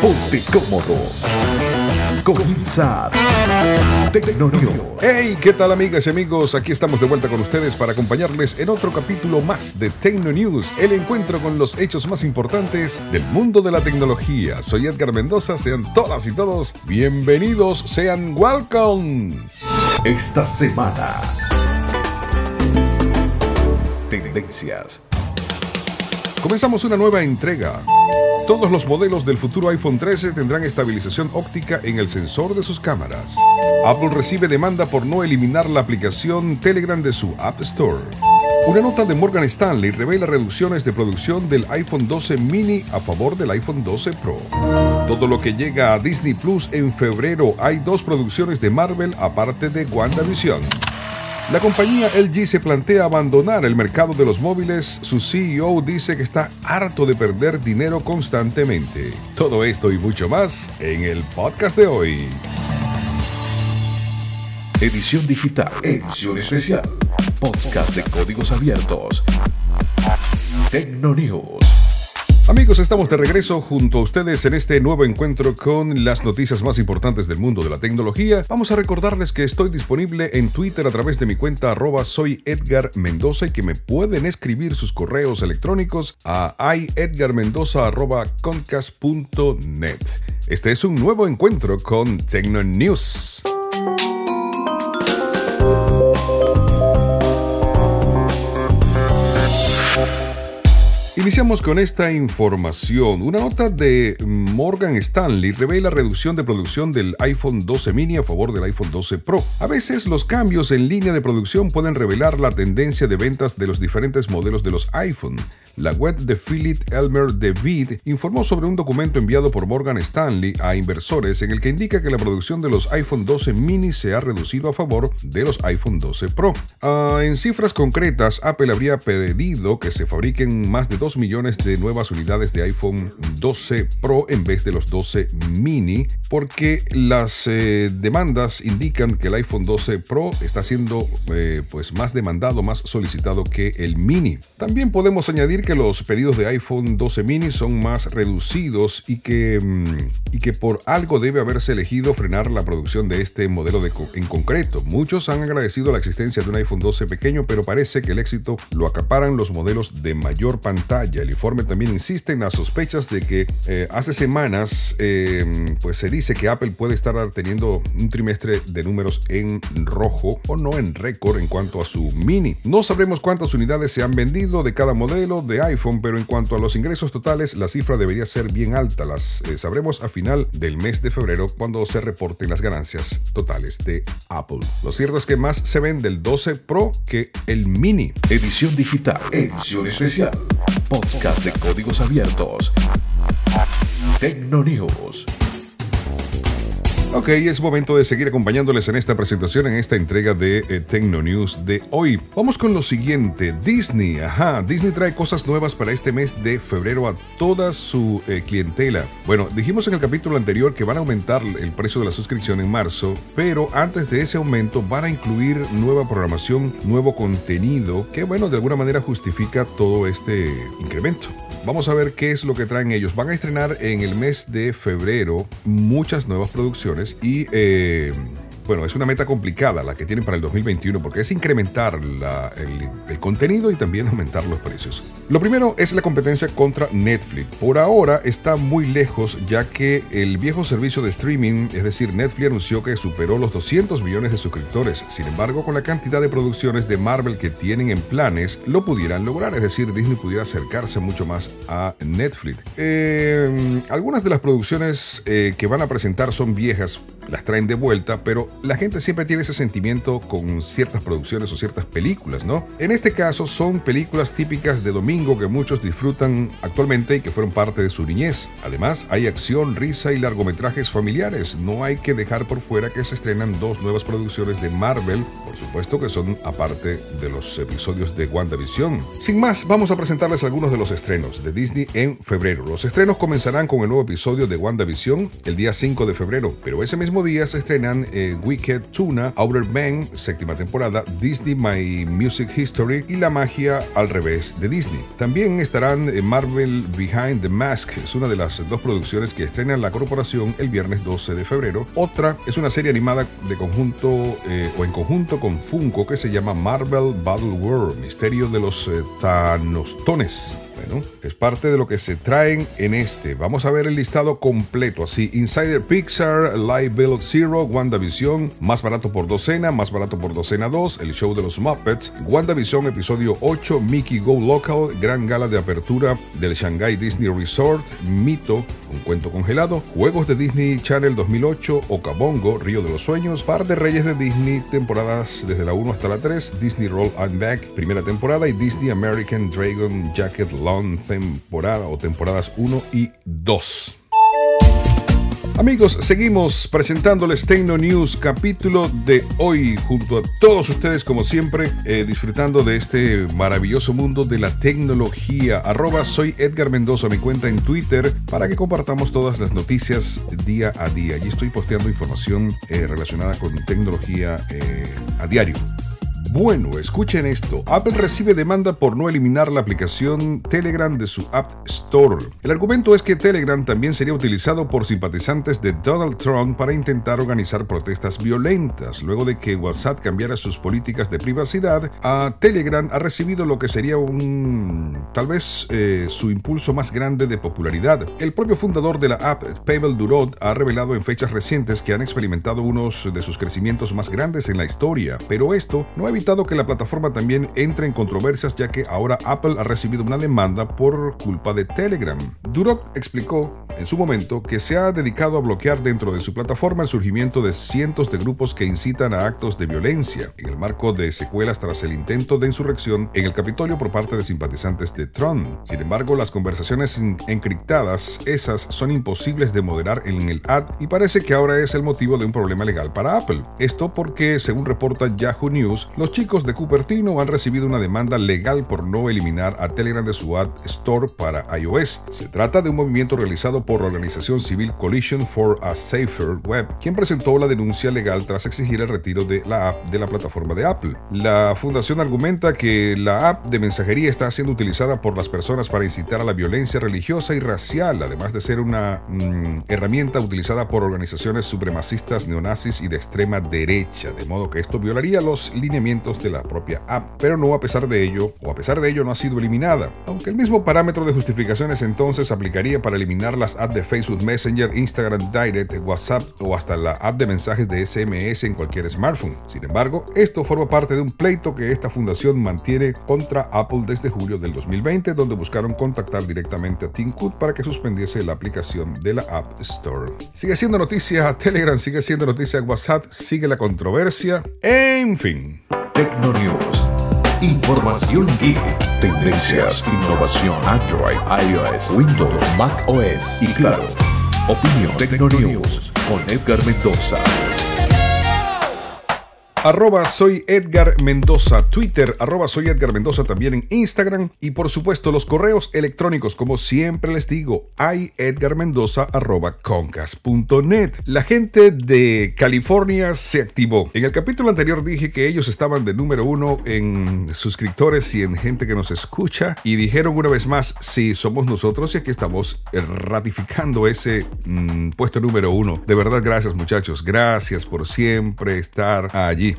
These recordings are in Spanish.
Ponte cómodo. Comienza Tecnonews. Hey, ¿qué tal amigas y amigos? Aquí estamos de vuelta con ustedes para acompañarles en otro capítulo más de Tecno News, el encuentro con los hechos más importantes del mundo de la tecnología. Soy Edgar Mendoza, sean todas y todos bienvenidos, sean welcome. Esta semana. Tendencias. Comenzamos una nueva entrega. Todos los modelos del futuro iPhone 13 tendrán estabilización óptica en el sensor de sus cámaras. Apple recibe demanda por no eliminar la aplicación Telegram de su App Store. Una nota de Morgan Stanley revela reducciones de producción del iPhone 12 mini a favor del iPhone 12 Pro. Todo lo que llega a Disney Plus en febrero hay dos producciones de Marvel aparte de WandaVision. La compañía LG se plantea abandonar el mercado de los móviles. Su CEO dice que está harto de perder dinero constantemente. Todo esto y mucho más en el podcast de hoy. Edición digital. Edición especial. Podcast de códigos abiertos. Tecnonews. Amigos, estamos de regreso junto a ustedes en este nuevo encuentro con las noticias más importantes del mundo de la tecnología. Vamos a recordarles que estoy disponible en Twitter a través de mi cuenta arroba soy Edgar Mendoza y que me pueden escribir sus correos electrónicos a iedgarmendoza.concast.net. Este es un nuevo encuentro con Tecno News. Iniciamos con esta información. Una nota de Morgan Stanley revela reducción de producción del iPhone 12 mini a favor del iPhone 12 Pro. A veces los cambios en línea de producción pueden revelar la tendencia de ventas de los diferentes modelos de los iPhone. La web de Philip Elmer David informó sobre un documento enviado por Morgan Stanley a inversores en el que indica que la producción de los iPhone 12 mini se ha reducido a favor de los iPhone 12 Pro. Ah, en cifras concretas, Apple habría pedido que se fabriquen más de 2 millones de nuevas unidades de iPhone 12 Pro en vez de los 12 mini, porque las eh, demandas indican que el iPhone 12 Pro está siendo eh, pues más demandado, más solicitado que el mini. También podemos añadir que los pedidos de iPhone 12 mini son más reducidos y que, mm, y que por algo debe haberse elegido frenar la producción de este modelo de, en concreto. Muchos han agradecido la existencia de un iPhone 12 pequeño, pero parece que el éxito lo acaparan los modelos de mayor pantalla el informe también insiste en las sospechas de que eh, hace semanas eh, pues se dice que Apple puede estar teniendo un trimestre de números en rojo o no en récord en cuanto a su mini. No sabremos cuántas unidades se han vendido de cada modelo de iPhone, pero en cuanto a los ingresos totales, la cifra debería ser bien alta. Las eh, sabremos a final del mes de febrero cuando se reporten las ganancias totales de Apple. Lo cierto es que más se vende el 12 Pro que el mini. Edición digital. Edición especial podcast de códigos abiertos. Tecnonews. Ok, es momento de seguir acompañándoles en esta presentación, en esta entrega de eh, Tecno News de hoy. Vamos con lo siguiente, Disney, ajá, Disney trae cosas nuevas para este mes de febrero a toda su eh, clientela. Bueno, dijimos en el capítulo anterior que van a aumentar el precio de la suscripción en marzo, pero antes de ese aumento van a incluir nueva programación, nuevo contenido, que bueno, de alguna manera justifica todo este incremento. Vamos a ver qué es lo que traen ellos. Van a estrenar en el mes de febrero muchas nuevas producciones y eh, bueno, es una meta complicada la que tienen para el 2021 porque es incrementar el, contenido y también aumentar los precios. Lo primero es la competencia contra Netflix. Por ahora está muy lejos ya que el viejo servicio de streaming, es decir, Netflix anunció que superó los 200 millones de suscriptores. Sin embargo, con la cantidad de producciones de Marvel que tienen en planes, lo pudieran lograr, es decir, Disney pudiera acercarse mucho más a Netflix. Eh, algunas de las producciones eh, que van a presentar son viejas, las traen de vuelta, pero la gente siempre tiene ese sentimiento con ciertas producciones o ciertas películas, ¿no? En este caso son películas típicas de domingo que muchos disfrutan actualmente y que fueron parte de su niñez. Además, hay acción, risa y largometrajes familiares. No hay que dejar por fuera que se estrenan dos nuevas producciones de Marvel, por supuesto que son aparte de los episodios de WandaVision. Sin más, vamos a presentarles algunos de los estrenos de Disney en febrero. Los estrenos comenzarán con el nuevo episodio de WandaVision el día 5 de febrero, pero ese mismo mismo día se estrenan eh, Wicked Tuna, Outer Bang, séptima temporada, Disney My Music History y La magia al revés de Disney. También estarán eh, Marvel Behind the Mask, es una de las dos producciones que estrenan la corporación el viernes 12 de febrero. Otra es una serie animada de conjunto eh, o en conjunto con Funko que se llama Marvel Battle World, Misterio de los Thanostones es parte de lo que se traen en este. Vamos a ver el listado completo así. Insider Pixar, Live Build Zero, WandaVision, más barato por docena, más barato por docena 2, el show de los Muppets, WandaVision episodio 8, Mickey Go Local, gran gala de apertura del Shanghai Disney Resort, Mito, un cuento congelado, Juegos de Disney Channel 2008, Okabongo, Río de los Sueños, Par de Reyes de Disney, temporadas desde la 1 hasta la 3, Disney Roll and Back, primera temporada y Disney American Dragon Jacket Long temporada o temporadas 1 y 2. Amigos, seguimos presentándoles Tecno News capítulo de hoy junto a todos ustedes como siempre eh, disfrutando de este maravilloso mundo de la tecnología. Arroba soy Edgar Mendoza, mi cuenta en Twitter para que compartamos todas las noticias día a día. Allí estoy posteando información eh, relacionada con tecnología eh, a diario. Bueno, escuchen esto. Apple recibe demanda por no eliminar la aplicación Telegram de su App Store. El argumento es que Telegram también sería utilizado por simpatizantes de Donald Trump para intentar organizar protestas violentas. Luego de que WhatsApp cambiara sus políticas de privacidad, a Telegram ha recibido lo que sería un tal vez eh, su impulso más grande de popularidad. El propio fundador de la app, Pavel Durod, ha revelado en fechas recientes que han experimentado unos de sus crecimientos más grandes en la historia, pero esto no ha evitado que la plataforma también entre en controversias ya que ahora Apple ha recibido una demanda por culpa de Telegram. Durock explicó en su momento que se ha dedicado a bloquear dentro de su plataforma el surgimiento de cientos de grupos que incitan a actos de violencia en el marco de secuelas tras el intento de insurrección en el Capitolio por parte de simpatizantes de Trump. Sin embargo, las conversaciones encriptadas, esas son imposibles de moderar en el ad y parece que ahora es el motivo de un problema legal para Apple. Esto porque, según reporta Yahoo News, los chicos de Cupertino han recibido una demanda legal por no eliminar a Telegram de su App Store para iOS. Se trata de un movimiento realizado por la organización civil Coalition for a Safer Web, quien presentó la denuncia legal tras exigir el retiro de la app de la plataforma de Apple. La fundación argumenta que la app de mensajería está siendo utilizada por las personas para incitar a la violencia religiosa y racial, además de ser una mm, herramienta utilizada por organizaciones supremacistas neonazis y de extrema derecha, de modo que esto violaría los lineamientos de la propia app, pero no a pesar de ello, o a pesar de ello no ha sido eliminada, aunque el mismo parámetro de justificaciones entonces aplicaría para eliminar las apps de Facebook Messenger, Instagram Direct, WhatsApp o hasta la app de mensajes de SMS en cualquier smartphone. Sin embargo, esto forma parte de un pleito que esta fundación mantiene contra Apple desde julio del 2020, donde buscaron contactar directamente a Tim Cook para que suspendiese la aplicación de la App Store. Sigue siendo noticia Telegram, sigue siendo noticia WhatsApp, sigue la controversia, en fin. Tecnonews. Información geek, tendencias, innovación, Android, iOS, Windows, Mac OS y claro, opinión Tecnonews con Edgar Mendoza. Arroba soy Edgar Mendoza, Twitter, arroba soy Edgar Mendoza también en Instagram y por supuesto los correos electrónicos, como siempre les digo, hay. La gente de California se activó. En el capítulo anterior dije que ellos estaban de número uno en suscriptores y en gente que nos escucha y dijeron una vez más, sí, somos nosotros y aquí estamos ratificando ese mm, puesto número uno. De verdad, gracias muchachos, gracias por siempre estar allí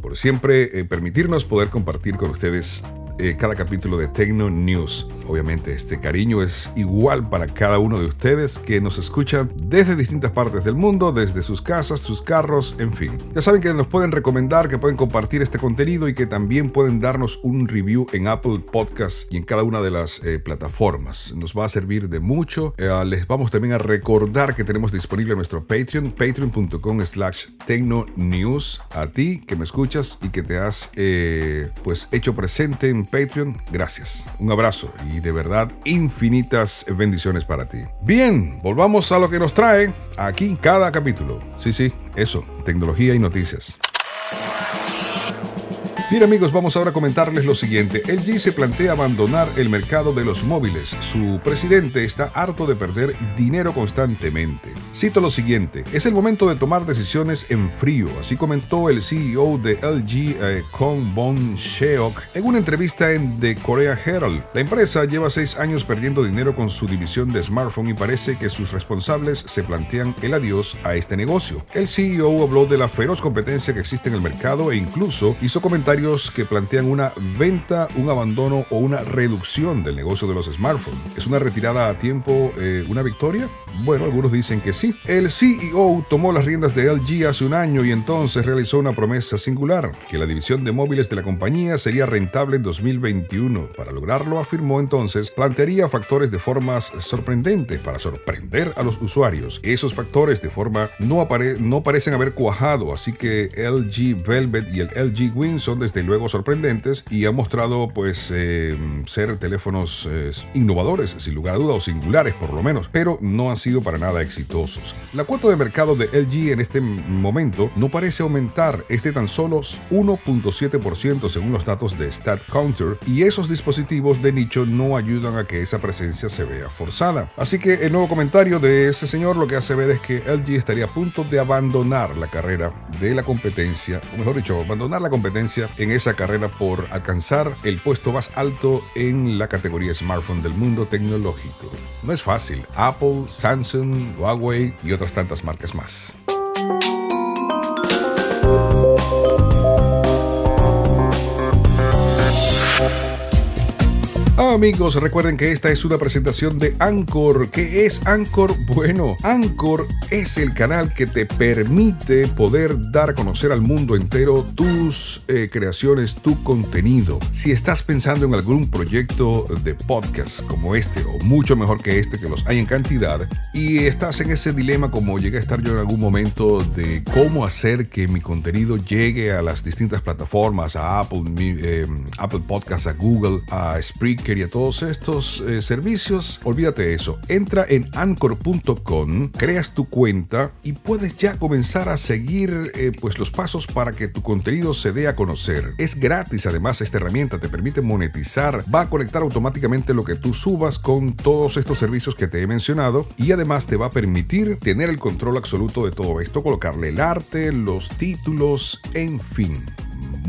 por siempre eh, permitirnos poder compartir con ustedes eh, cada capítulo de Tecno News. Obviamente este cariño es igual para cada uno de ustedes que nos escuchan desde distintas partes del mundo, desde sus casas, sus carros, en fin. Ya saben que nos pueden recomendar, que pueden compartir este contenido y que también pueden darnos un review en Apple Podcasts y en cada una de las eh, plataformas. Nos va a servir de mucho. Eh, les vamos también a recordar que tenemos disponible nuestro Patreon, patreon.com slash News. A ti que me escuchas y que te has pues hecho presente en Patreon, gracias. Un abrazo de verdad infinitas bendiciones para ti. Bien, volvamos a lo que nos trae aquí cada capítulo. Sí, sí, eso, tecnología y noticias. Bien amigos, vamos ahora a comentarles lo siguiente. LG se plantea abandonar el mercado de los móviles. Su presidente está harto de perder dinero constantemente. Cito lo siguiente, es el momento de tomar decisiones en frío, así comentó el CEO de LG, eh, Kong Bon Sheok, en una entrevista en The Korea Herald. La empresa lleva seis años perdiendo dinero con su división de smartphone y parece que sus responsables se plantean el adiós a este negocio. El CEO habló de la feroz competencia que existe en el mercado e incluso hizo comentarios que plantean una venta, un abandono o una reducción del negocio de los smartphones. ¿Es una retirada a tiempo eh, una victoria? Bueno, algunos dicen que sí. El CEO tomó las riendas de LG hace un año y entonces realizó una promesa singular, que la división de móviles de la compañía sería rentable en 2021. Para lograrlo, afirmó entonces, plantearía factores de formas sorprendentes para sorprender a los usuarios. Esos factores de forma no, no parecen haber cuajado, así que LG Velvet y el LG Win son desde luego sorprendentes y han mostrado pues eh, ser teléfonos eh, innovadores, sin lugar a dudas, o singulares por lo menos, pero no han sido para nada exitosos. La cuota de mercado de LG en este momento no parece aumentar, este tan solo 1.7% según los datos de StatCounter y esos dispositivos de nicho no ayudan a que esa presencia se vea forzada. Así que el nuevo comentario de este señor lo que hace ver es que LG estaría a punto de abandonar la carrera de la competencia, o mejor dicho, abandonar la competencia en esa carrera por alcanzar el puesto más alto en la categoría smartphone del mundo tecnológico. No es fácil. Apple, Samsung, Huawei y otras tantas marcas más. Amigos, recuerden que esta es una presentación de Anchor. ¿Qué es Anchor? Bueno, Anchor es el canal que te permite poder dar a conocer al mundo entero tus eh, creaciones, tu contenido. Si estás pensando en algún proyecto de podcast como este o mucho mejor que este, que los hay en cantidad, y estás en ese dilema como llegué a estar yo en algún momento de cómo hacer que mi contenido llegue a las distintas plataformas, a Apple, eh, Apple Podcasts, a Google, a Spreaker, quería todos estos eh, servicios, olvídate de eso. Entra en anchor.com, creas tu cuenta y puedes ya comenzar a seguir eh, pues los pasos para que tu contenido se dé a conocer. Es gratis además esta herramienta, te permite monetizar, va a conectar automáticamente lo que tú subas con todos estos servicios que te he mencionado y además te va a permitir tener el control absoluto de todo esto, colocarle el arte, los títulos, en fin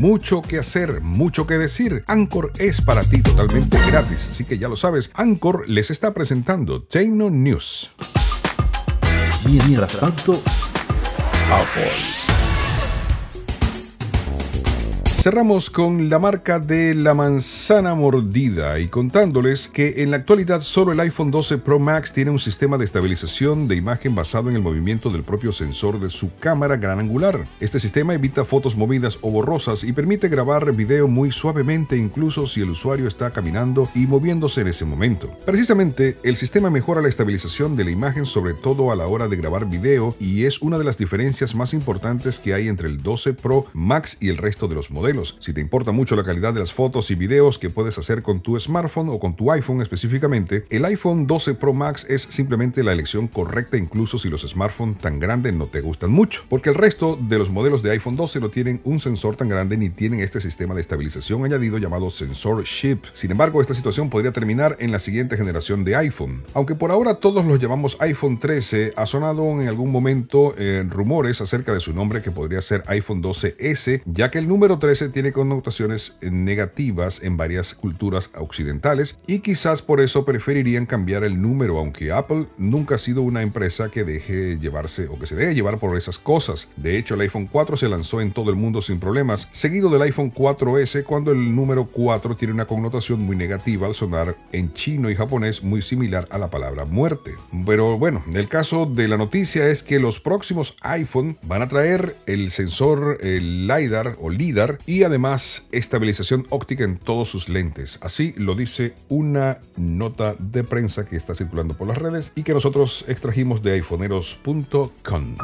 mucho que hacer, mucho que decir. Anchor es para ti totalmente gratis, así que ya lo sabes, Anchor les está presentando Tecno News. Mientras tanto, Apple. Cerramos con la marca de la manzana mordida y contándoles que en la actualidad solo el iPhone 12 Pro Max tiene un sistema de estabilización de imagen basado en el movimiento del propio sensor de su cámara gran angular. Este sistema evita fotos movidas o borrosas y permite grabar video muy suavemente incluso si el usuario está caminando y moviéndose en ese momento. Precisamente, el sistema mejora la estabilización de la imagen sobre todo a la hora de grabar video y es una de las diferencias más importantes que hay entre el 12 Pro Max y el resto de los modelos si te importa mucho la calidad de las fotos y videos que puedes hacer con tu smartphone o con tu iPhone específicamente, el iPhone 12 Pro Max es simplemente la elección correcta incluso si los smartphones tan grandes no te gustan mucho, porque el resto de los modelos de iPhone 12 no tienen un sensor tan grande ni tienen este sistema de estabilización añadido llamado Sensor Chip. Sin embargo, esta situación podría terminar en la siguiente generación de iPhone. Aunque por ahora todos los llamamos iPhone 13, ha sonado en algún momento eh, rumores acerca de su nombre que podría ser iPhone 12S, ya que el número 13 tiene connotaciones negativas en varias culturas occidentales y quizás por eso preferirían cambiar el número, aunque Apple nunca ha sido una empresa que deje llevarse o que se deje llevar por esas cosas. De hecho, el iPhone 4 se lanzó en todo el mundo sin problemas, seguido del iPhone 4S cuando el número 4 tiene una connotación muy negativa al sonar en chino y japonés muy similar a la palabra muerte. Pero bueno, el caso de la noticia es que los próximos iPhone van a traer el sensor el LiDAR o LIDAR y además estabilización óptica en todos sus lentes. Así lo dice una nota de prensa que está circulando por las redes y que nosotros extrajimos de iPhoneeros.com.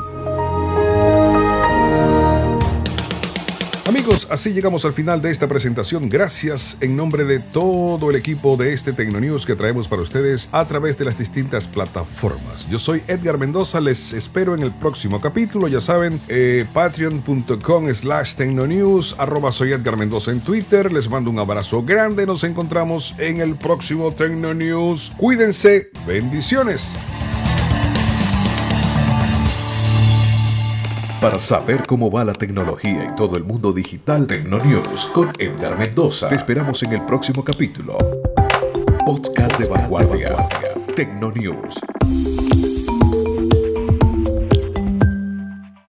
Amigos, así llegamos al final de esta presentación. Gracias en nombre de todo el equipo de este Tecnonews que traemos para ustedes a través de las distintas plataformas. Yo soy Edgar Mendoza, les espero en el próximo capítulo. Ya saben, eh, patreon.com slash Tecnonews, arroba soy Edgar Mendoza en Twitter. Les mando un abrazo grande. Nos encontramos en el próximo Tecnonews. Cuídense. Bendiciones. Para saber cómo va la tecnología y todo el mundo digital, Tecnonews con Edgar Mendoza. Te esperamos en el próximo capítulo. Podcast de vanguardia. Tecnonews.